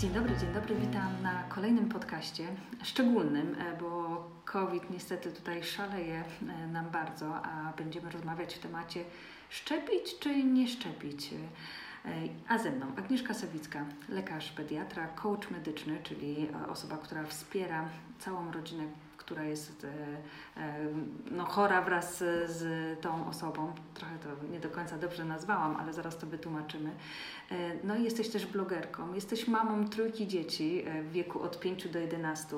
Dzień dobry, dzień dobry, witam na kolejnym podcaście szczególnym, e, bo COVID niestety tutaj szaleje e, nam bardzo, a będziemy rozmawiać w temacie szczepić czy nie szczepić. E, a ze mną Agnieszka Sawicka, lekarz pediatra, coach medyczny, czyli osoba, która wspiera całą rodzinę która jest e, e, no, chora wraz z tą osobą. Trochę to nie do końca dobrze nazwałam, ale zaraz to wytłumaczymy. E, no i jesteś też blogerką. Jesteś mamą trójki dzieci w wieku od 5 do 11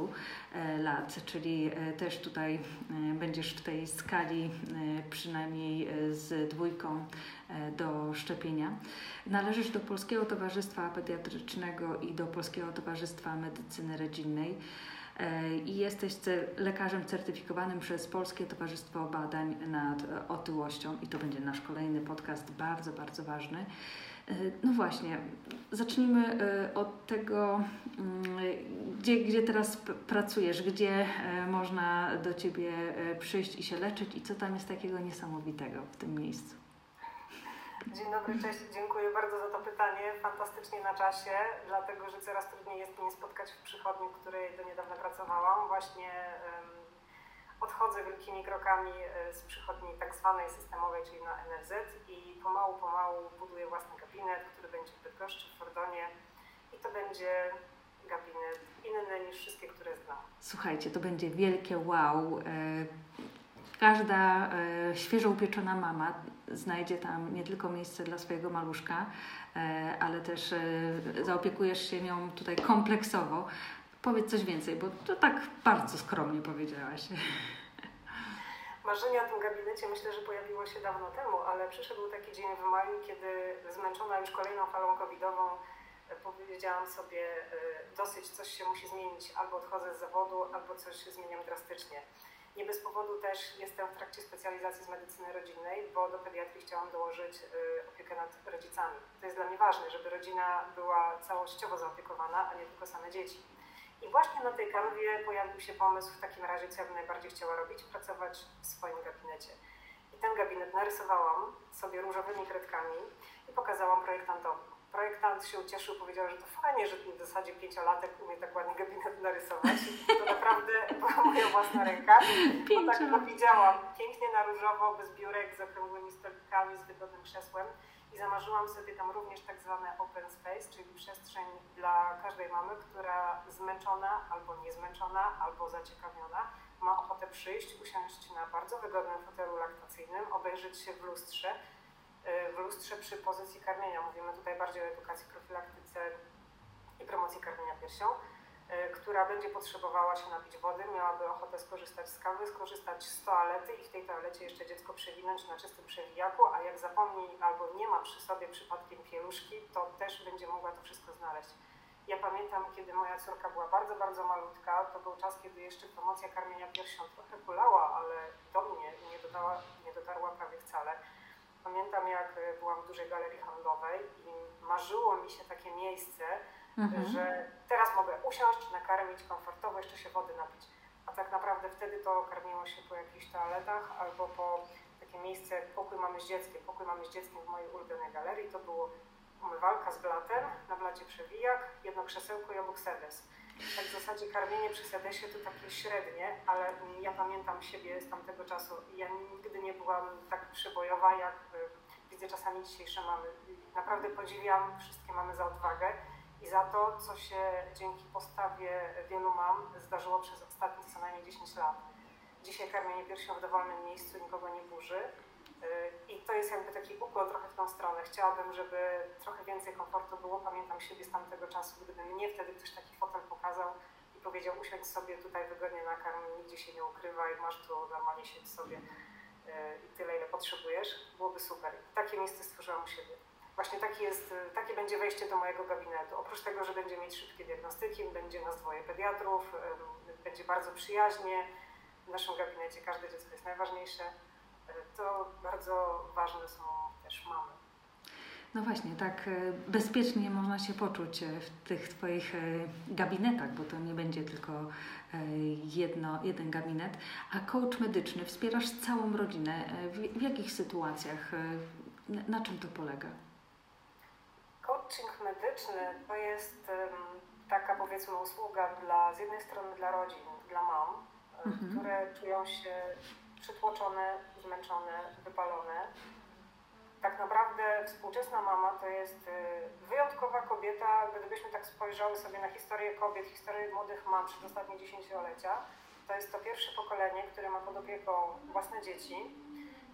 lat, czyli też tutaj będziesz w tej skali przynajmniej z dwójką do szczepienia. Należysz do Polskiego Towarzystwa Pediatrycznego i do Polskiego Towarzystwa Medycyny Rodzinnej. E, i jesteś lekarzem certyfikowanym przez Polskie Towarzystwo Badań nad Otyłością i to będzie nasz kolejny podcast, bardzo, bardzo ważny. E, no właśnie, zacznijmy e, od tego, mm, gdzie, gdzie teraz pracujesz, gdzie można do Ciebie przyjść i się leczyć i co tam jest takiego niesamowitego w tym miejscu. Dzień dobry, cześć. Dziękuję bardzo za to pytanie. Fantastycznie na czasie, dlatego że coraz trudniej jest mnie spotkać w przychodni, w której do niedawna pracowałam. Właśnie odchodzę wielkimi krokami e, z przychodni tak zwanej systemowej, czyli na NFZ i pomału, pomału buduję własny gabinet, który będzie w Bydgoszczy, w Fordonie i to będzie gabinet inny niż wszystkie, które znam. Słuchajcie, to będzie wielkie wow. Każda e, świeżo upieczona mama znajdzie tam nie tylko miejsce dla swojego maluszka, e, ale też e, zaopiekujesz się nią tutaj kompleksowo. Powiedz coś więcej, bo to tak bardzo skromnie powiedziałaś. Marzenie o tym gabinecie myślę, że pojawiło się dawno temu, ale przyszedł taki dzień w maju, kiedy zmęczona już kolejną falą covidową powiedziałam sobie, dosyć coś się musi zmienić, albo odchodzę z zawodu, albo coś zmieniam drastycznie. Nie bez powodu też jestem w trakcie specjalizacji z medycyny rodzinnej, bo do pediatrii chciałam dołożyć y, opiekę nad rodzicami. To jest dla mnie ważne, żeby rodzina była całościowo zaopiekowana, a nie tylko same dzieci. I właśnie na tej kanwie pojawił się pomysł w takim razie, co ja bym najbardziej chciała robić, pracować w swoim gabinecie. I ten gabinet narysowałam sobie różowymi kredkami i pokazałam projektantowi projektant się ucieszył, powiedział, że to fajnie, że w zasadzie pięciolatek umie tak ładnie gabinet narysować. To naprawdę była moja własna ręka. Bo tak to widziałam. Pięknie na różowo, bez biurek, z okrągłymi stolikami, z wygodnym krzesłem. I zamarzyłam sobie tam również tak zwane open space, czyli przestrzeń dla każdej mamy, która zmęczona albo niezmęczona, albo zaciekawiona, ma ochotę przyjść, usiąść na bardzo wygodnym fotelu laktacyjnym, obejrzeć się w lustrze, w lustrze przy pozycji karmienia. Mówimy tutaj bardziej o edukacji, profilaktyce i promocji karmienia piersią, e, która będzie potrzebowała się napić wody, miałaby ochotę skorzystać z kawy, skorzystać z toalety i w tej toalecie jeszcze dziecko przewinąć na czystym przewijaku, a jak zapomni albo nie ma przy sobie przypadkiem pieluszki, to też będzie mogła to wszystko znaleźć. Ja pamiętam, kiedy moja córka była bardzo, bardzo malutka, to był czas, kiedy jeszcze promocja karmienia piersią trochę kulała, ale do mnie nie, dodała, nie dotarła prawie wcale. Pamiętam, jak e, byłam w dużej galerii handlowej i marzyło mi się takie miejsce, mhm. że teraz mogę usiąść, nakarmić komfortowo, jeszcze się wody napić. A tak naprawdę wtedy to karmiło się po jakichś toaletach albo po takie miejsce, pokój mamy z dzieckiem. Pokój mamy z dzieckiem w mojej ulubionej galerii to było umywalka z blatem, na blacie przewijak, jedno krzesełko i obok sedes. Tak w zasadzie karmienie przy sedesie to takie średnie, ale ja pamiętam siebie z tamtego czasu. Ja nigdy nie byłam tak przebojowa, jak widzę czasami dzisiejsze mamy. Naprawdę podziwiam wszystkie mamy za odwagę i za to, co się dzięki postawie wielu mam zdarzyło przez ostatnie co najmniej 10 lat. Dzisiaj karmienie piersią w dowolnym miejscu nikogo nie burzy i to jest jakby taki ukłon trochę w tą stronę. Chciałabym, żeby trochę więcej komfortu było. Pamiętam siebie z tamtego czasu, gdyby mnie wtedy ktoś taki fotel pokazał i powiedział usiądź sobie tutaj wygodnie na karmie, nigdzie się nie ukrywaj, masz tu normalnie siedź sobie e, i tyle, ile potrzebujesz, byłoby super. I takie miejsce stworzyłam u siebie. Właśnie taki jest, takie będzie wejście do mojego gabinetu. Oprócz tego, że będzie mieć szybkie diagnostyki, będzie nas dwoje pediatrów, będzie bardzo przyjaźnie. W naszym gabinecie każde dziecko jest najważniejsze to bardzo ważne są też mamy. No właśnie, tak e, bezpiecznie można się poczuć e, w tych Twoich e, gabinetach, bo to nie będzie tylko jedno, jeden gabinet. A coach medyczny, wspierasz całą rodzinę. W, w jakich sytuacjach? Na, na, czym to polega? Coaching medyczny to jest taka powiedzmy usługa dla, z jednej strony dla rodzin, dla mam, mhm. które czują się przytłoczone, zmęczone, wypalone tak naprawdę współczesna mama to jest y, wyjątkowa kobieta, gdybyśmy tak spojrzały sobie na historię kobiet, historię młodych mam przez ostatnie dziesięciolecia, to jest to pierwsze pokolenie, które ma pod opieką własne dzieci,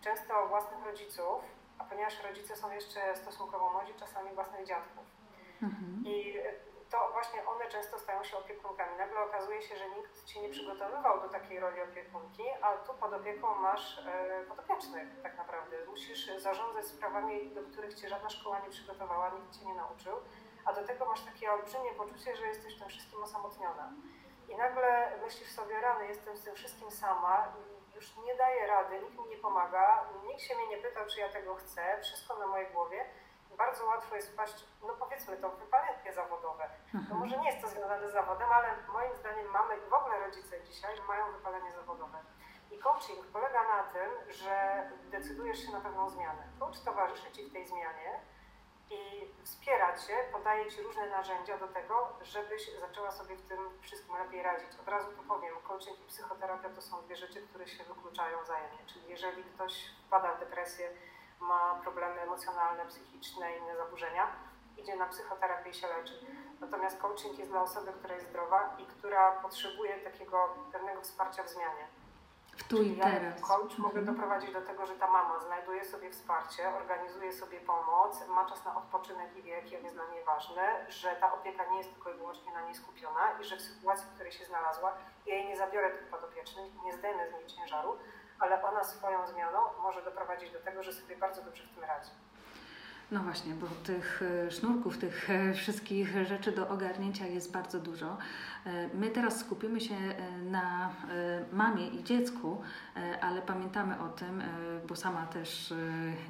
często własnych rodziców, a ponieważ rodzice są jeszcze stosunkowo młodzi, czasami własnych dziadków. Mhm. I to właśnie one często stają się opiekunkami. Nagle okazuje się, że nikt Cię nie przygotowywał do takiej roli opiekunki, a tu pod opieką masz e, podopiecznych tak naprawdę. Musisz zarządzać sprawami, do których Cię żadna szkoła nie przygotowała, nikt Cię nie nauczył, a do tego masz takie olbrzymie poczucie, że jesteś tym wszystkim osamotniona. I nagle myślisz sobie, rany, jestem z tym wszystkim sama, już nie daję rady, nikt mi nie pomaga, nikt się mnie nie pytał, czy ja tego chcę, wszystko na mojej głowie bardzo łatwo jest wpaść, no powiedzmy to, wypalenie zawodowe. No mhm. może nie jest to związane z zawodem, ale moim zdaniem mamy i w ogóle rodzice dzisiaj mają wypalenie zawodowe. I coaching polega na tym, że decydujesz się na pewną zmianę. Coach towarzyszy Ci w tej zmianie i wspiera Cię, podaje Ci różne narzędzia do tego, żebyś zaczęła sobie w tym wszystkim lepiej radzić. Od razu tu powiem, coaching i psychoterapia to są dwie rzeczy, które się wykluczają wzajemnie. Czyli jeżeli ktoś wpada w depresję, ma problemy emocjonalne, psychiczne inne zaburzenia, idzie na psychoterapię i się leczy. Natomiast coaching jest dla osoby, która jest zdrowa i która potrzebuje takiego pewnego wsparcia w zmianie. W tu i teraz. Coach mhm. mogę doprowadzić do tego, że ta mama znajduje sobie wsparcie, organizuje sobie pomoc, ma czas na odpoczynek i wie, jakie jest dla niej ważne, że ta opieka nie jest tylko i wyłącznie na niej skupiona i że w sytuacji, w której się znalazła, ja jej nie zabiorę tych podopiecznych, nie zdejmę z niej ciężaru, ale ona swoją zmianą może doprowadzić do tego, że sobie bardzo dobrze w tym radzi. No właśnie, bo tych e, sznurków, tych e, wszystkich rzeczy do ogarnięcia jest bardzo dużo. E, my teraz skupimy się na mamie i dziecku, ale pamiętamy o tym, bo sama też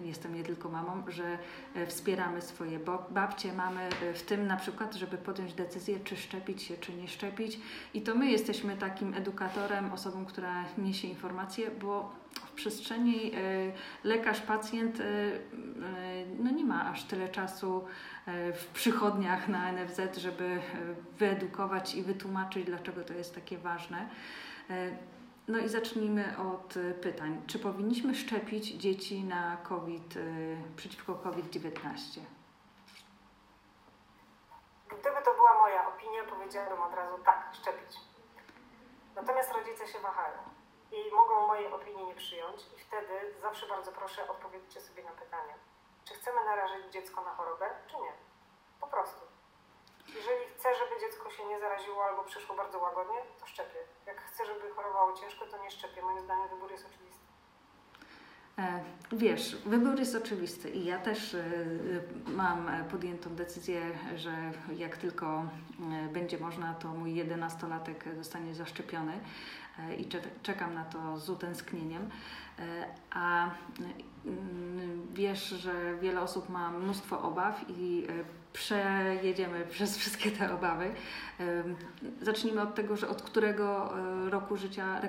jestem nie tylko mamą, że wspieramy swoje babcie, mamy w tym na przykład, żeby podjąć decyzję, czy szczepić się, czy nie szczepić. I to my jesteśmy takim edukatorem, osobą, która niesie informacje, bo przestrzeni e, lekarz, pacjent e, e, no nie ma aż tyle czasu w przychodniach na NFZ, żeby wyedukować i wytłumaczyć, dlaczego to jest takie ważne. No i zacznijmy od pytań. Czy powinniśmy szczepić dzieci na COVID, przeciwko COVID-19? Gdyby to była moja opinia, powiedziałabym od razu tak, szczepić. Natomiast rodzice się wahają i mogą mojej opinii nie przyjąć i wtedy zawsze bardzo proszę odpowiedzcie sobie na pytanie, czy chcemy narażyć dziecko na chorobę, czy nie. Po prostu. Jeżeli chcę, żeby dziecko się nie zaraziło albo przyszło bardzo łagodnie, to szczepię. Jak chcę, żeby chorowało ciężko, to nie szczepię. Moim zdaniem wybór jest oczywisty. E, wiesz, wybór jest oczywisty i ja też e, mam podjętą decyzję, że jak tylko e, będzie można, to mój jedenastolatek zostanie zaszczepiony i czekam na to z utęsknieniem. A mm, wiesz, że wiele osób ma mnóstwo obaw i przejedziemy przez wszystkie te obawy. Zacznijmy od tego, że od którego e, roku życia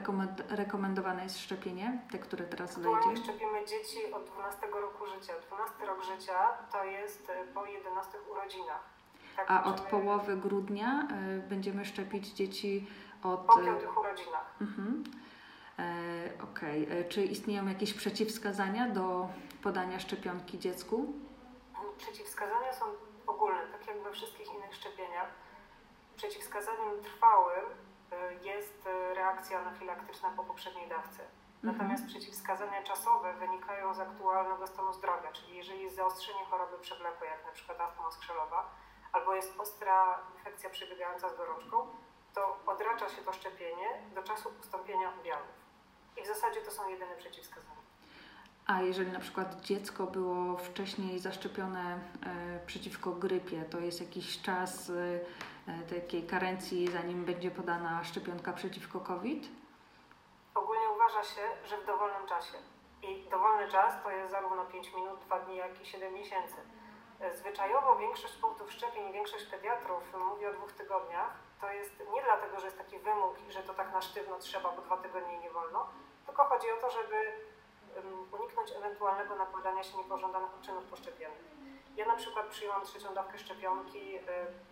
rekomendowane jest szczepienie, te, które teraz wejdzie? szczepimy dzieci od 12 roku życia. 12 rok życia to jest e, po 11 urodzinach. Tak A od połowy grudnia e, będziemy szczepić dzieci od... Po piątych urodzinach. Mhm. Okej. Okay. Czy istnieją jakieś przeciwwskazania do podania szczepionki dziecku? Przeciwwskazania są ogólne, tak jak we wszystkich innych szczepieniach, przeciwwskazaniem trwałym jest reakcja anafilaktyczna po poprzedniej dawce. Mhm. Natomiast przeciwwskazania czasowe wynikają z aktualnego stanu zdrowia, czyli jeżeli jest zaostrzenie choroby przewlekłej, jak na przykład astma skrzelowa, albo jest ostra infekcja przebiegająca z gorączką, to odracza się to szczepienie do czasu ustąpienia objawów. I w zasadzie to są jedyne przeciwwskazania. A jeżeli na przykład dziecko było wcześniej zaszczepione e, przeciwko grypie, to jest jakiś czas e, takiej karencji, zanim będzie podana szczepionka przeciwko COVID? Ogólnie uważa się, że w dowolnym czasie. I dowolny czas to jest zarówno 5 minut, 2 dni, jak i 7 miesięcy. Zwyczajowo większość punktów szczepień, większość pediatrów mówi o dwóch tygodniach. To jest nie dlatego, że jest taki wymóg i że to tak na sztywno trzeba, bo dwa tygodnie nie wolno, tylko chodzi o to, żeby uniknąć ewentualnego nakładania się niepożądanych odczynów poszczepiennych. Ja na przykład przyjęłam trzecią dawkę szczepionki y,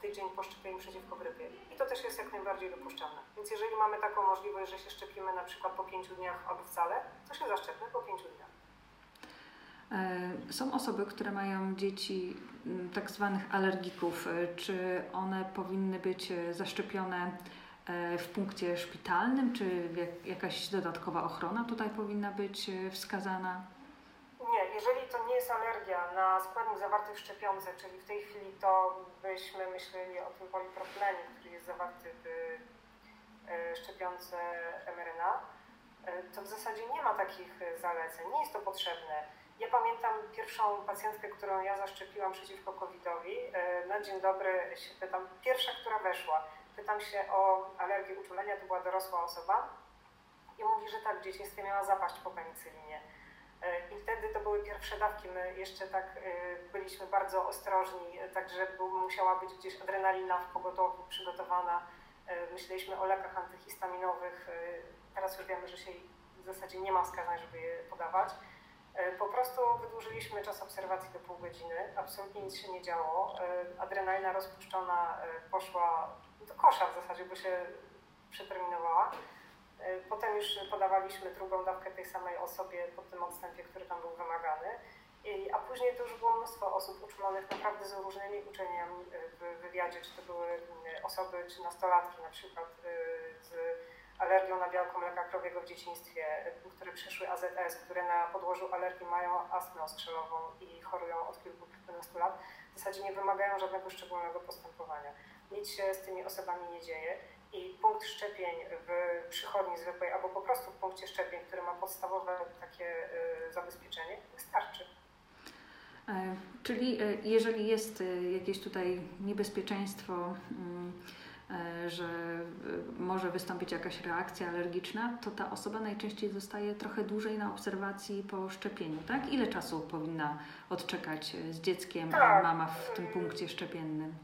tydzień po szczepieniu przeciwko grypie i to też jest jak najbardziej dopuszczalne. Więc jeżeli mamy taką możliwość, że się szczepimy na przykład po pięciu dniach albo wcale, to się zaszczepmy po pięciu dniach. E, są osoby, które mają dzieci tak zwanych alergików. E, czy one powinny być e, zaszczepione w punkcie szpitalnym, czy jakaś dodatkowa ochrona tutaj powinna być wskazana? Nie, jeżeli to nie jest alergia na składnik zawarty w szczepionce, czyli w tej chwili to byśmy myśleli o tym polipropylenie, który jest zawarty w szczepionce mRNA, to w zasadzie nie ma takich zaleceń, nie jest to potrzebne. Ja pamiętam pierwszą pacjentkę, którą ja zaszczepiłam przeciwko COVID-owi. E, na dzień dobry się pytam, pierwsza, która weszła, pytam się o alergię uczulenia, to była dorosła osoba i mówi, że tak, w dzieciństwie miała zapaść po penicylinie. E, I wtedy to były pierwsze dawki. My jeszcze tak e, byliśmy bardzo ostrożni, także musiała być gdzieś adrenalina w pogotowiu przygotowana. Myśleliśmy o lekach antyhistaminowych. Teraz już wiemy, że się w zasadzie nie ma wskazań, żeby je podawać. Po prostu wydłużyliśmy czas obserwacji do pół godziny. Absolutnie nic się nie działo. Adrenalina rozpuszczona poszła do kosza w zasadzie, bo się przeterminowała. E, potem już podawaliśmy drugą dawkę tej samej osobie po tym odstępie, który tam był wymagany. A później to już było mnóstwo osób uczulonych naprawdę z różnymi uczeniami e, w wywiadzie, czy to były e, osoby, czy nastolatki na przykład z alergią na białko mleka krowiego w dzieciństwie, które przeszły AZS, które na podłożu alergii mają astmę ostrzelową i chorują od kilku, kilkunastu lat, w zasadzie nie wymagają żadnego szczególnego postępowania. Nic się z tymi osobami nie dzieje i punkt szczepień w przychodni zwykłej albo po prostu w punkcie szczepień, który ma podstawowe takie y, zabezpieczenie, wystarczy. E, czyli e, jeżeli jest e, jakieś tutaj niebezpieczeństwo, mm, że może wystąpić jakaś reakcja alergiczna, to ta osoba najczęściej zostaje trochę dłużej na obserwacji po szczepieniu, tak? Ile czasu powinna odczekać z dzieckiem tak. mama w tym punkcie szczepiennym?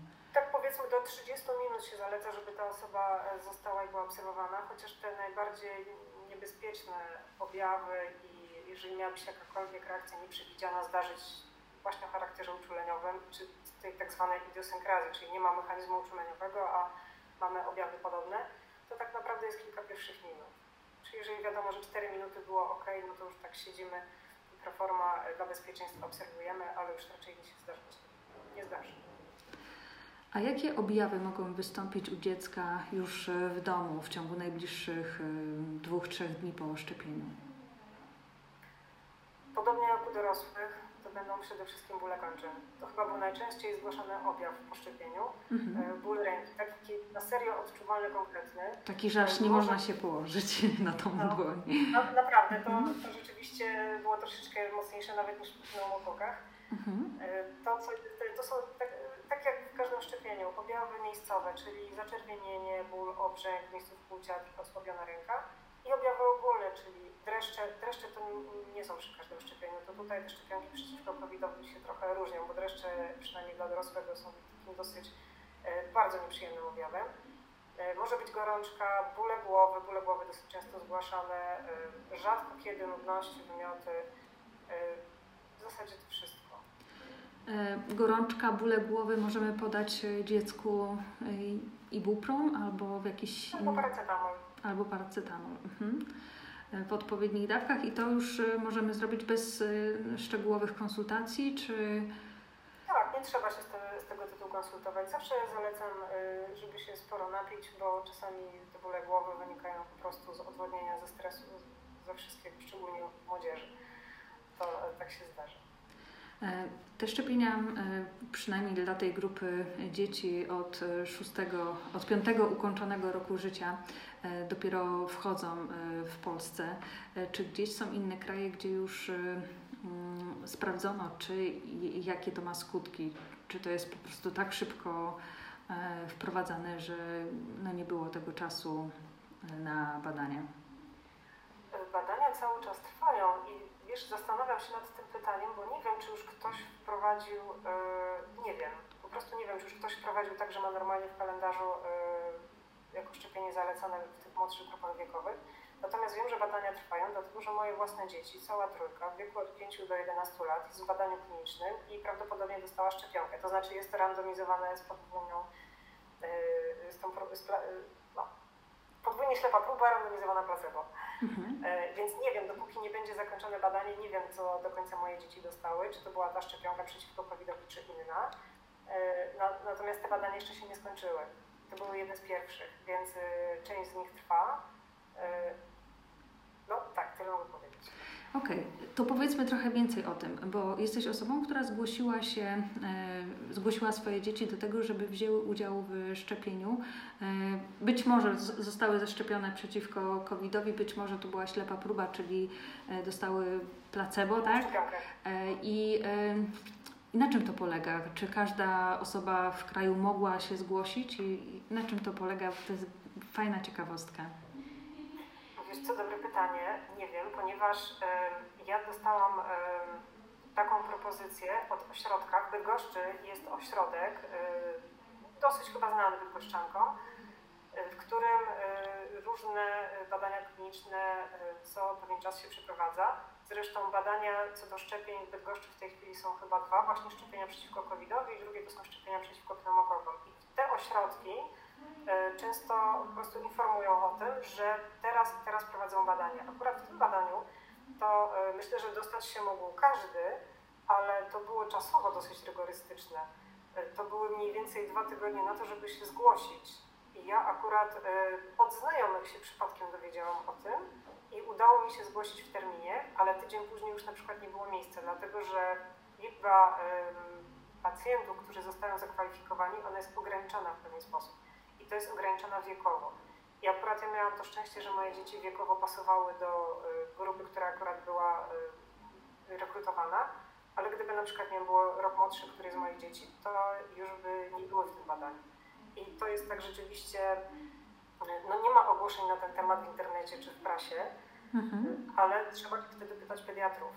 powiedzmy do 30 minut się zaleca, żeby ta osoba e, została i była obserwowana, chociaż te najbardziej niebezpieczne objawy i jeżeli miałaby się jakakolwiek reakcja nieprzewidziana zdarzyć właśnie o charakterze uczuleniowym, czy tej tak zwanej idiosynkrazji, czyli nie ma mechanizmu uczuleniowego, a mamy objawy podobne, to tak naprawdę jest kilka pierwszych minut. Czyli jeżeli wiadomo, że 4 minuty było ok, no to już tak siedzimy proforma dla bezpieczeństwa obserwujemy, ale już raczej nie się zdarzyć. Nie zdarzy. A jakie objawy mogą wystąpić u dziecka już e, w domu w ciągu najbliższych e, dwóch, trzech dni po szczepieniu? Podobnie jak u dorosłych, będą przede wszystkim bóle kończyn. To chyba był najczęściej zgłaszany objaw po szczepieniu. Mhm. E, ból ręki, taki na serio odczuwalny, konkretny. Taki, że aż nie Może... można się położyć na tą no, dłoń. No, naprawdę, to, to rzeczywiście było troszeczkę mocniejsze nawet niż w pneumokokach. Mhm. To, co, to są tak, tak jak w każdym szczepieniu, objawy miejscowe, czyli zaczerwienienie, ból, obrzęk, miejsców płucia, tylko osłabiona ręka i objawy ogólne, czyli dreszcze. Dreszcze to nie są przy każdym szczepieniu, to tutaj te szczepionki przeciwko COVID-owi się trochę różnią, bo dreszcze przynajmniej dla dorosłego są takim dosyć e, bardzo nieprzyjemnym objawem. E, może być gorączka, bóle głowy, bóle głowy dosyć często zgłaszane, e, rzadko kiedy nudności, wymioty, w zasadzie to wszystko. Gorączka, bóle głowy możemy podać dziecku ibuprom albo w jakiś... Albo paracetamol. Albo paracetamol. Mhm. W odpowiednich dawkach i to już możemy zrobić bez szczegółowych konsultacji, czy... Tak, nie trzeba się z, z tego tytułu konsultować. Zawsze zalecam, żeby się sporo napić, bo czasami te bóle głowy wynikają po prostu z odwodnienia, ze stresu, ze wszystkiego, szczególnie młodzieży. To tak się zdarza. E, te szczepienia, e, przynajmniej dla tej grupy dzieci od szóstego, od piątego ukończonego roku życia, e, dopiero wchodzą w Polsce. Czy gdzieś są inne kraje, gdzie już mm, sprawdzono, czy jakie to ma skutki? Czy to jest po prostu tak szybko wprowadzane, że no nie było tego czasu na badania? Badania cały czas trwają wiesz, zastanawiam się nad tym pytaniem, bo nie wiem, czy już ktoś wprowadził prostu nie wiem, czy już ktoś wprowadził tak, że ma normalnie w kalendarzu yy, jako szczepienie zalecane w tych młodszych grupach wiekowych. Natomiast wiem, że badania trwają, dlatego że moje własne dzieci, cała trójka w wieku od 5 do 11 lat jest w badaniu klinicznym i prawdopodobnie dostała szczepionkę. To znaczy jest to randomizowane z podwójną, yy, z tą, z, yy, podwójnie ślepa próba randomizowana placebo. Mhm. Yy, więc nie wiem, dopóki nie będzie zakończone badanie, nie wiem, co do końca moje dzieci dostały, czy to była ta szczepionka przeciwko COVID-owi, czy inna. Yy, natomiast te badania jeszcze się nie skończyły. To były jedne z pierwszych, więc yy, część z nich trwa. No tak, tyle mogę powiedzieć. Okej, okay. to powiedzmy trochę więcej o tym, bo jesteś osobą, która zgłosiła się, e, zgłosiła swoje dzieci do tego, żeby wzięły udział w szczepieniu. E, być może zostały zaszczepione przeciwko COVID-owi, być może to była ślepa próba, czyli e, dostały placebo, tak? I na czym to polega? Czy każda osoba w kraju mogła się zgłosić i na czym to polega? To jest fajna ciekawostka. Wiesz co, dobre pytanie. Nie wiem, ponieważ ja dostałam taką propozycję od ośrodka. W Bydgoszczy jest ośrodek, dosyć chyba znany bydgoszczankom, w którym różne badania kliniczne co pewien czas się przeprowadza. Zresztą badania co do szczepień w Bydgoszczy w tej chwili są chyba dwa, właśnie szczepienia przeciwko COVID-owi i drugie to są szczepienia przeciwko pneumokokom. I te ośrodki często po prostu informują o tym, że teraz teraz prowadzą badania. Akurat w tym badaniu to e, myślę, że dostać się mógł każdy, ale to było czasowo dosyć rygorystyczne. E, to były mniej więcej dwa tygodnie na to, żeby się zgłosić. I ja akurat od znajomych się przypadkiem dowiedziałam o tym i udało mi się zgłosić w terminie, ale tydzień później już na przykład nie było miejsca, dlatego że liczba pacjentów, którzy zostają zakwalifikowani, ona jest ograniczona w pewien sposób to jest ograniczona wiekowo. I akurat ja miałam to szczęście, że moje dzieci wiekowo pasowały do y, grupy, która akurat była y, rekrutowana, ale gdyby na przykład nie było rok młodszy któryś z moich dzieci, to już by nie były w tym badaniu. I to jest tak rzeczywiście, no nie ma ogłoszeń na ten temat w internecie czy w prasie, mhm. ale trzeba wtedy pytać pediatrów.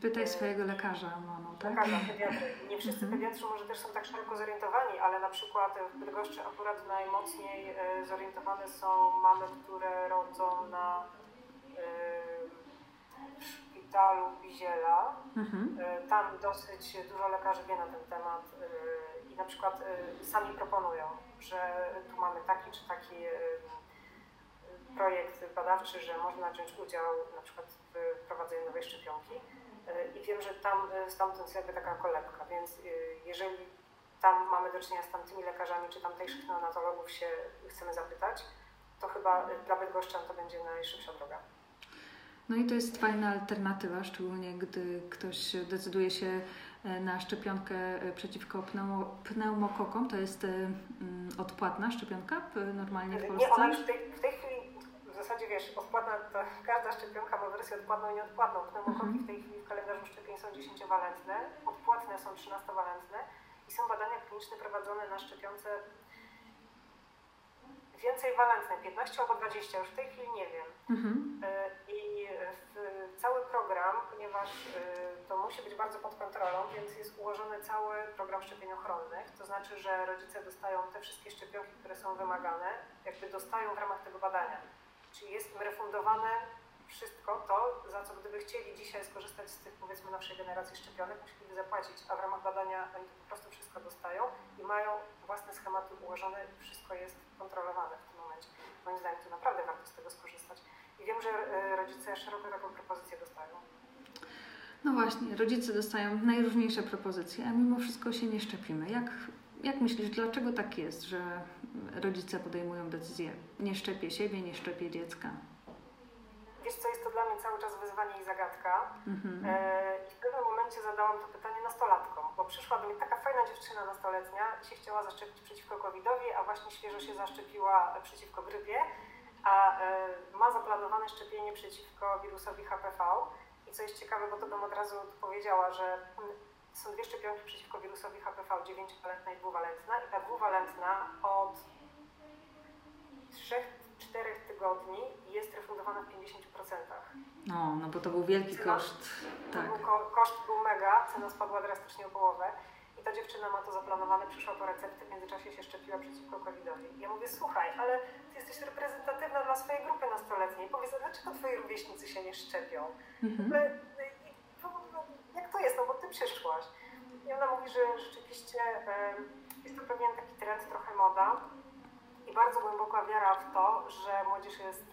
Pytaj swojego lekarza, mamo, tak? Lekarza, pediatry. Nie wszyscy mhm. pediatrzy może też są tak szeroko zorientowani, ale na przykład w Bydgoszczy akurat najmocniej e, zorientowane są mamy, które rodzą na y, szpitalu Biziela. Mhm. Y, tam dosyć dużo lekarzy wie na ten temat i na przykład sami proponują, że tu mamy taki czy taki projekt badawczy, że można wziąć udział na przykład w wprowadzeniu nowej szczepionki. E, i wiem, że tam e, stamtąd jakby taka kolebka, więc e, jeżeli tam mamy do czynienia z tamtymi lekarzami czy tamtejszych neonatologów się chcemy zapytać, to chyba dla Bydgoszczan to będzie najszybsza droga. No i to jest fajna alternatywa, szczególnie gdy ktoś decyduje się na szczepionkę przeciwko pneumokokom. To jest odpłatna szczepionka normalnie w Polsce? Nie, ona już w tej, w tej zasadzie wiesz, odpłatna, to każda szczepionka ma wersję odpłatną i nieodpłatną. Pneumokoki mhm. w tej chwili w kalendarzu szczepień są 10-walentne, odpłatne są 13-walentne i są badania kliniczne prowadzone na szczepionce więcej walentne, 15 albo 20, już w tej chwili nie wiem. Mhm. E, I cały program, ponieważ e, to musi być bardzo pod kontrolą, więc jest ułożony cały program szczepień ochronnych, to znaczy, że rodzice dostają te wszystkie szczepionki, które są wymagane, jakby dostają w ramach tego badania. Czyli jest im refundowane wszystko to, za co gdyby chcieli dzisiaj skorzystać z tych powiedzmy nowszej generacji szczepionek, musieliby zapłacić, a w ramach badania oni po prostu wszystko dostają i mają własne schematy ułożone i wszystko jest kontrolowane w tym momencie. Moim zdaniem to naprawdę warto z tego skorzystać. I wiem, że e, rodzice szeroko taką propozycję dostają. No właśnie, rodzice dostają najróżniejsze propozycje, a mimo wszystko się nie szczepimy. Jak jak myślisz, dlaczego tak jest, że rodzice podejmują decyzję, nie szczepię siebie, nie szczepię dziecka? Wiesz co, jest to dla mnie cały czas wyzwanie i zagadka. Mhm. E, I w pewnym momencie zadałam to pytanie nastolatkom, bo przyszła do mnie taka fajna dziewczyna nastoletnia i się chciała zaszczepić przeciwko COVID-owi, a właśnie świeżo się zaszczepiła przeciwko grypie, a e, ma zaplanowane szczepienie przeciwko wirusowi HPV. I co jest ciekawe, bo to bym od razu powiedziała, że są dwie szczepionki przeciwko wirusowi HPV, 9-walentna i dwuwalentna. I ta dwuwalentna od 3-4 tygodni jest refundowana w 50%. No, no bo to był wielki cena, koszt. Tak. Był ko koszt był mega, cena spadła drastycznie o połowę. I ta dziewczyna ma to zaplanowane, przyszła po receptę, w międzyczasie się szczepiła przeciwko COVID-owi. Ja mówię, słuchaj, ale ty jesteś reprezentatywna dla swojej grupy nastoletniej. Powiedz, a dlaczego twoi rówieśnicy się nie szczepią? Mhm. Jak to jest? No bo ty przyszłaś. I ona mówi, że rzeczywiście jest to pewien taki trend, trochę moda i bardzo głęboka wiara w to, że młodzież jest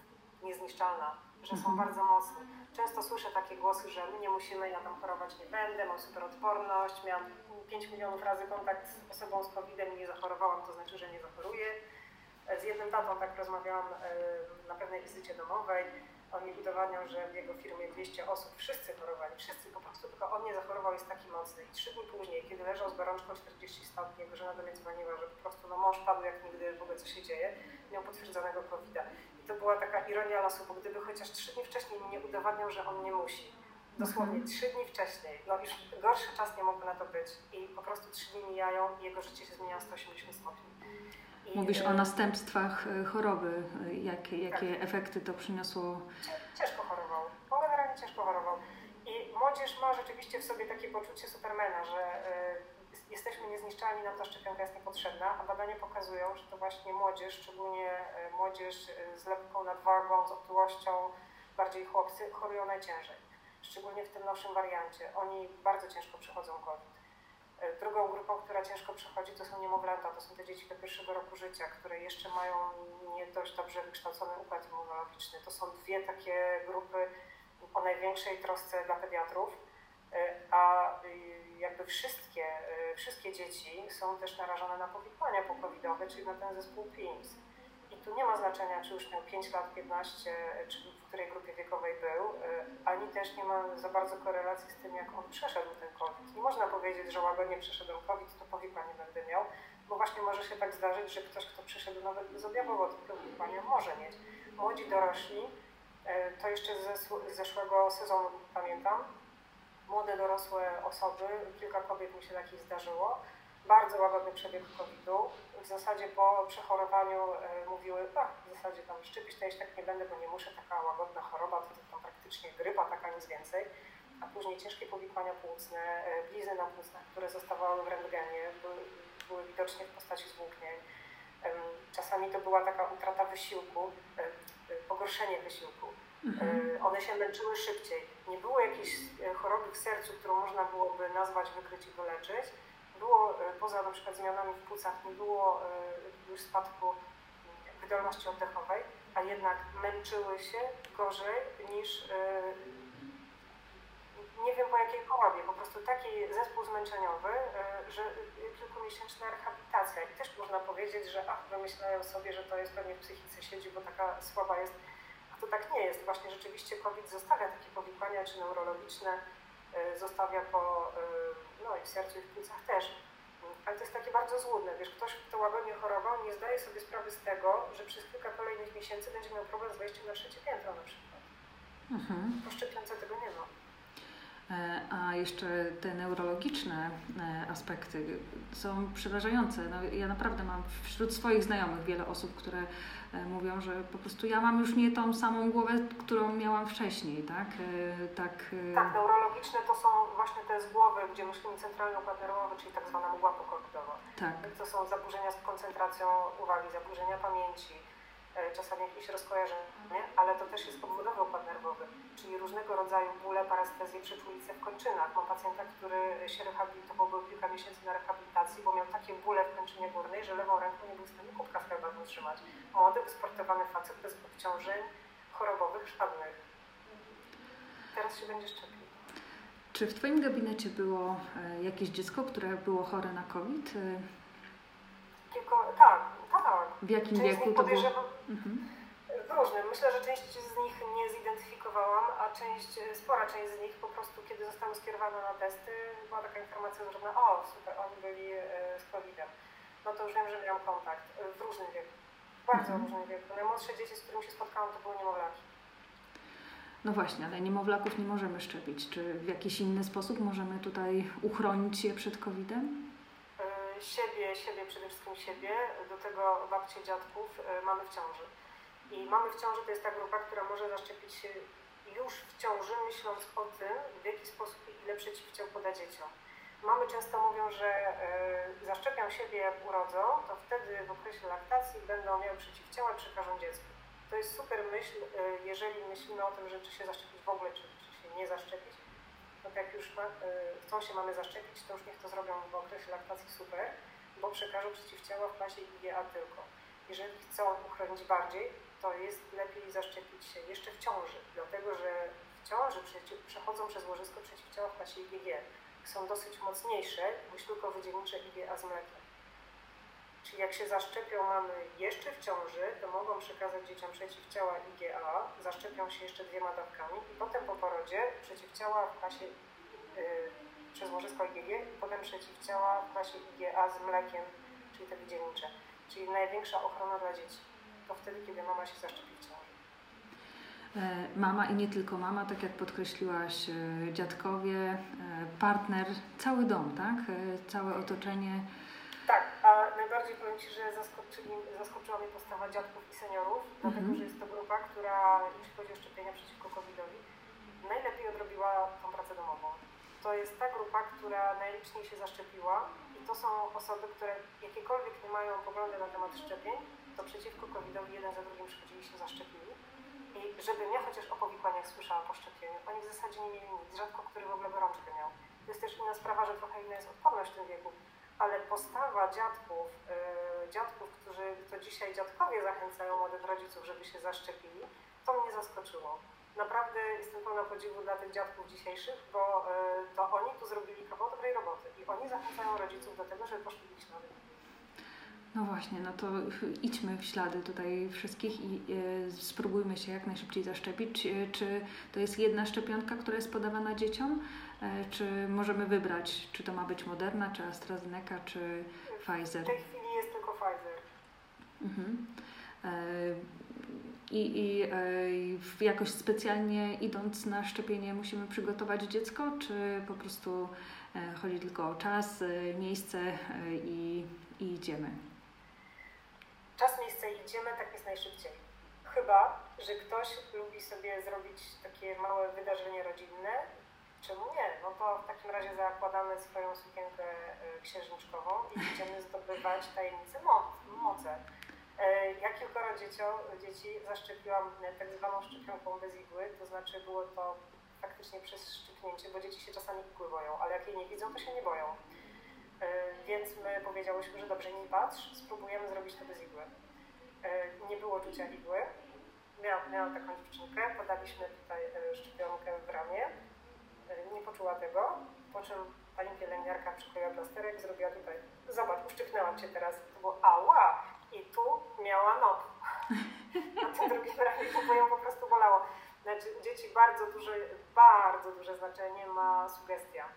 niezniszczalna, że są mhm. bardzo mocni. Często słyszę takie głosy, że my nie musimy, ja tam chorować nie będę, mam super odporność, miałam 5 milionów razy kontakt z osobą z COVID-em i nie zachorowałam, to znaczy, że nie zachoruję. Z jednym tatą tak rozmawiałam na pewnej wizycie domowej. On mi udowadniał, że w jego firmie 200 osób, wszyscy chorowali, wszyscy po prostu, tylko on nie zachorował, jest taki mocny. I trzy dni później, kiedy leżał z gorączką 40 stopni, jego żona do mnie dzwoniła, że po prostu no, mąż padł jak nigdy, w ogóle co się dzieje, miał potwierdzonego covid -a. I to była taka ironia losu, bo gdyby chociaż trzy dni wcześniej mi nie udowadniał, że on nie musi, dosłownie mhm. trzy dni wcześniej, no już gorszy czas nie mógłby na to być i po prostu trzy dni mijają i jego życie się zmienia 180 stopni. Mówisz o następstwach e, choroby, e, jakie, jakie tak. efekty to przyniosło? Ciężko chorował, on generalnie ciężko chorował. I młodzież ma rzeczywiście w sobie takie poczucie supermena, że y, jesteśmy niezniszczalni, nam ta szczepionka jest niepotrzebna, a badania pokazują, że to właśnie młodzież, szczególnie młodzież z lekką nadwagą, z otyłością, bardziej chłopcy, chorują najciężej. Szczególnie w tym nowszym wariancie. Oni bardzo ciężko przechodzą COVID. Drugą grupą, która ciężko przechodzi, to są niemowlęta, to są te dzieci do pierwszego życia, które jeszcze mają nie dość dobrze wykształcony układ immunologiczny. To są dwie takie grupy o największej trosce dla pediatrów, e, a y, jakby wszystkie, e, wszystkie dzieci są też narażone na powikłania pokowidowe, czyli na ten zespół PIMS. I tu nie ma znaczenia, czy już miał 5 lat, 15, czy w której grupie wiekowej był, ani też nie ma za bardzo korelacji z tym, jak on przeszedł ten COVID. Nie można powiedzieć, że łagodnie przeszedł COVID, to powikłań nie będę miał, bo właśnie może się tak zdarzyć, że ktoś, kto przeszedł nawet bezobjawowo to powikłania, może mieć. Młodzi dorośli E, to jeszcze z zeszłego sezonu pamiętam. Młode, dorosłe osoby, kilka kobiet mi się takich zdarzyło. Bardzo łagodny przebieg COVID-u. W zasadzie po przechorowaniu e, mówiły, a w zasadzie tam szczepić to jeszcze tak nie będę, bo nie muszę, taka łagodna choroba, to tam praktycznie grypa, taka nic więcej. A później ciężkie powikłania płucne, e, blizny na płucnach, które zostawały w rentgenie, były, widocznie w postaci zwłóknień. Czasami to była taka utrata wysiłku, pogorszenie wysiłku. Mhm. One się męczyły szybciej. Nie było jakiejś e, choroby w sercu, którą można byłoby nazwać, wykryć i wyleczyć. Było e, poza na przykład zmianami w płucach, nie było e, już spadku wydolności oddechowej, a jednak męczyły się gorzej niż nie wiem po jakiej chorobie, po prostu taki zespół zmęczeniowy, że kilkumiesięczna rehabilitacja. I też można powiedzieć, że ach, wymyślają sobie, że to jest pewnie w psychice siedzi, bo taka słaba jest to tak nie jest. Właśnie rzeczywiście COVID zostawia takie powikłania czy neurologiczne, y, zostawia po, y, no i w sercu i w płucach też. Ale to jest takie bardzo złudne. Wiesz, ktoś, kto łagodnie chorował, nie zdaje sobie sprawy z tego, że przez kilka kolejnych miesięcy będzie miał problem z wejściem na trzecie piętro na przykład. Mhm. Po szczepionce tego nie ma. E, a jeszcze te neurologiczne e, aspekty są przerażające. No, ja naprawdę mam wśród swoich znajomych wiele osób, które e, mówią, że po prostu ja mam już nie tą samą głowę, którą miałam wcześniej, tak? Tak, tak neurologiczne to są właśnie te z głowy, gdzie myślimy nerwowy, czyli tak zwana mgła pokowidowa. Tak. To są zaburzenia z koncentracją uwagi, zaburzenia pamięci, czasami jakieś rozkojarzenie, ale to też jest obwodowy układ nerwowy, czyli różnego rodzaju bóle, parestezje, przeczulice w kończynach. Mam pacjenta, który się rehabilitował, był kilka miesięcy na rehabilitacji, bo miał takie bóle w kończynie górnej, że lewą ręką nie był w stanie kubka z herbatą trzymać. Młody, wysportowany facet bez obciążeń chorobowych żadnych. Teraz się będzie szczepił. Czy w Twoim gabinecie było e, jakieś dziecko, które było chore na COVID? Kilku, tak, tak. W jakim Część wieku to było? Mhm. W różnym. Myślę, że część z nich nie zidentyfikowałam, a część, spora część z nich po prostu, kiedy zostały skierowane na testy, była taka informacja zwrotna, o super, oni byli e, z COVID-em. No to już wiem, że miałam kontakt w różnym wieku. Bardzo mhm. różnym wieku. Najmłodsze dzieci, z którymi się spotkałam, to były niemowlaki. No właśnie, ale niemowlaków nie możemy szczepić. Czy w jakiś inny sposób możemy tutaj uchronić je przed COVID-em? Siebie, siebie, przede wszystkim siebie, do tego babcie, dziadków y, mamy w ciąży. I mamy w ciąży to jest ta grupa, która może zaszczepić się już w ciąży, myśląc o tym, w jaki sposób i ile przeciwciał poda dzieciom. Mamy często mówią, że y, zaszczepią siebie jak urodzą, to wtedy w okresie laktacji będą miały przeciwciała i przekażą dziecku. To jest super myśl, y, jeżeli myślimy o tym, że czy się zaszczepić w ogóle, czy, czy się nie zaszczepić. No jak już ma, y, chcą się mamy zaszczepić, to już niech to zrobią w okresie laktacji super, bo przekażą przeciwciała w klasie IgA tylko. Jeżeli chcą uchronić bardziej, to jest lepiej zaszczepić się jeszcze w ciąży, dlatego że w ciąży przechodzą przez łożysko przeciwciała w klasie IgG. Są dosyć mocniejsze niż tylko wydzielnicze IgA z mlekiem. Czyli jak się zaszczepią mamy jeszcze w ciąży, to mogą przekazać dzieciom przeciwciała IgA, zaszczepią się jeszcze dwiema dawkami i potem po porodzie przeciwciała w klasie yy, przez łożysko IgG i potem przeciwciała w klasie IgA z mlekiem, czyli te wydzielnicze. Czyli największa ochrona dla dzieci. To wtedy, kiedy mama się zaszczepi w ciąży. E, mama i nie tylko mama, tak jak podkreśliłaś, e, dziadkowie, e, partner, cały dom, tak? Całe otoczenie. Powiem Ci, że zaskoczyła mnie postawa dziadków i seniorów, -hmm. dlatego że jest to grupa, która, jeśli chodzi o szczepienia przeciwko COVID-owi, najlepiej odrobiła tą pracę domową. To jest ta grupa, która najliczniej się zaszczepiła i to są osoby, które jakiekolwiek nie mają poglądy na temat szczepień, to przeciwko COVID-owi jeden za drugim przychodzili się zaszczepili. I żebym ja chociaż o powikłaniach słyszała po szczepieniu, oni w zasadzie nie mieli nic, rzadko który w ogóle gorączkę miał. To jest też inna sprawa, że trochę inna jest odporność w tym wieku, ale postawa dziadków, yy, dziadków, którzy to dzisiaj dziadkowie zachęcają młodych rodziców, żeby się zaszczepili, to mnie zaskoczyło. Naprawdę jestem pełna podziwu dla tych dziadków dzisiejszych, bo yy, to oni tu zrobili kawał dobrej roboty i oni zachęcają rodziców do tego, żeby poszli w ślady. No właśnie, no to idźmy w ślady tutaj wszystkich i e, spróbujmy się jak najszybciej zaszczepić. E, czy to jest jedna szczepionka, która jest podawana dzieciom? E, czy możemy wybrać, czy to ma być Moderna, czy AstraZeneca, czy Pfizer? W tej chwili jest tylko Pfizer. Mhm. I, i, I jakoś specjalnie idąc na szczepienie musimy przygotować dziecko, czy po prostu chodzi tylko o czas, miejsce i, i idziemy? Czas, miejsce idziemy, tak jest najszybciej. Chyba, że ktoś lubi sobie zrobić takie małe wydarzenie rodzinne, czemu nie? No to w takim razie zakładamy swoją sukienkę e, księżniczkową i idziemy zdobywać tajemnice moce. E, ja kilkoro dzieci zaszczepiłam e, tak zwaną szczepionką bez igły, to znaczy było to faktycznie przez szczepnięcie, bo dzieci się czasami igły boją, ale jak jej nie widzą, to się nie boją. E, więc my powiedziałyśmy, że dobrze, nie patrz, spróbujemy zrobić to bez igły. E, nie było czucia igły. Miałam, miałam taką dziewczynkę, podaliśmy tutaj e, szczepionkę w ramię. Nie poczuła tego, po czym pani pielęgniarka przykleiła plasterek, zrobiła tutaj, zobacz, uszczypnęłam cię teraz, to było ała! I tu miała nob. Na tym drugim ramię to ją po prostu bolało. Znaczy, dzieci bardzo duże, bardzo duże znaczenie ma sugestia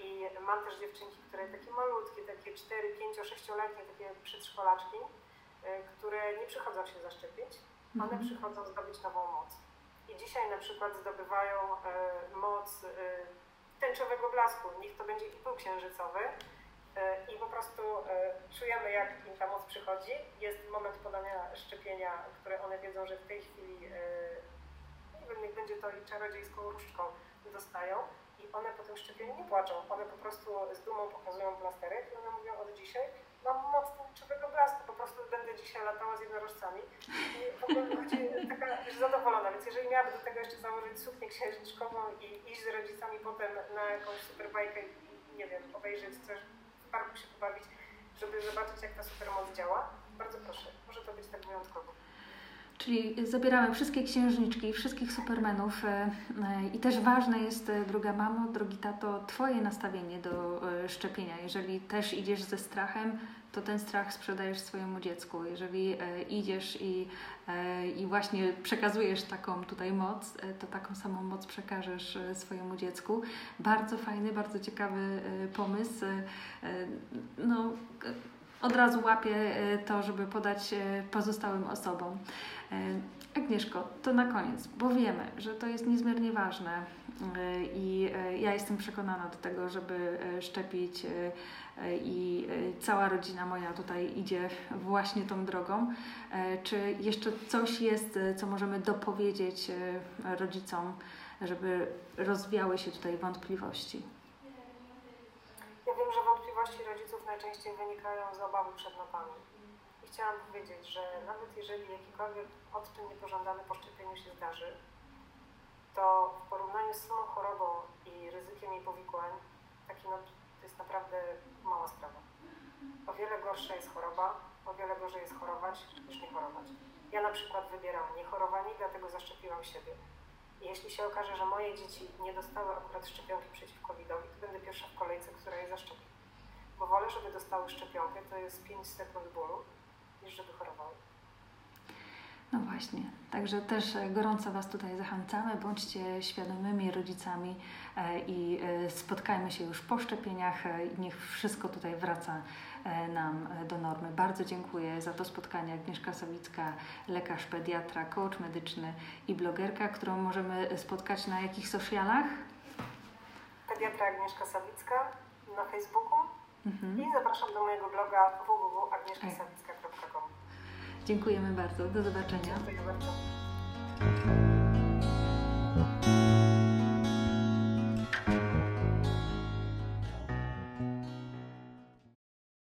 i mam też dziewczynki, które takie malutkie, takie 4, 5, 6-letnie, takie przedszkolaczki, y, które nie przychodzą się zaszczepić, one mhm. przychodzą zdobyć nową moc. I dzisiaj na przykład zdobywają y, moc y, tęczowego blasku, niech to będzie i półksiężycowy. I po prostu czujemy, jak im ta moc przychodzi. Jest moment podania szczepienia, które one wiedzą, że w tej chwili, nie wiem, niech będzie to i czarodziejską różdżką dostają i one po tym szczepieniu nie płaczą. One po prostu z dumą pokazują plasterek i one mówią od dzisiaj mam moc tęczowego blasku, po prostu będę dzisiaj latała z jednorożcami. I w ogóle będzie taka już zadowolona, więc jeżeli miałaby do tego jeszcze założyć suknię księżniczkową i iść z rodzicami potem na jakąś super bajkę i nie wiem, obejrzeć coś, w parku się pobawić, żeby zobaczyć jak ta supermoc działa, bardzo proszę, może to być tak wyjątkowo. Czyli zabieramy wszystkie księżniczki, wszystkich supermenów e, e, i też ważne jest, e, droga mamo, drogi tato, Twoje nastawienie do szczepienia. Jeżeli też idziesz ze strachem, to ten strach sprzedajesz swojemu dziecku. Jeżeli idziesz i, i właśnie przekazujesz taką tutaj moc, to taką samą moc przekażesz swojemu dziecku. Bardzo fajny, bardzo ciekawy pomysł. No, od razu łapię to, żeby podać pozostałym osobom. E, Agnieszko, to na koniec, bo wiemy, że to jest niezmiernie ważne e, i e, ja jestem przekonana do tego, żeby szczepić i cała rodzina moja tutaj idzie właśnie tą drogą. Czy jeszcze coś jest, co możemy dopowiedzieć rodzicom, żeby rozwiały się tutaj wątpliwości? Wątpliwości rodziców najczęściej wynikają z obawy przed notami. I chciałam powiedzieć, że nawet jeżeli jakikolwiek odczyn niepożądany po szczepieniu się zdarzy, to w porównaniu z samą chorobą i ryzykiem jej powikłań, taki not to jest naprawdę mała sprawa. O wiele gorsza jest choroba, o wiele gorzej jest chorować niż nie chorować. Ja na przykład wybieram niechorowanie, dlatego zaszczepiłam siebie. Jeśli się okaże, że moje dzieci nie dostały akurat szczepionki przeciw COVID-owi, to będę pierwsza w kolejce, która je zaszczepi. Bo wolę, żeby dostały szczepionkę, to jest 5 sekund bólu, niż żeby chorowały. No właśnie, także też e, gorąco Was tutaj zachęcamy, bądźcie świadomymi rodzicami e, i e, spotkajmy się już po szczepieniach i niech wszystko tutaj wraca nam do normy. Bardzo dziękuję za to spotkanie. Agnieszka Sawicka, lekarz, pediatra, coach medyczny i blogerka, którą możemy spotkać na jakich socialach? Pediatra Agnieszka Sawicka na Facebooku mhm. i zapraszam do mojego bloga www.agnieszkasawicka.com. Dziękujemy bardzo. Do zobaczenia. Dziękuję bardzo.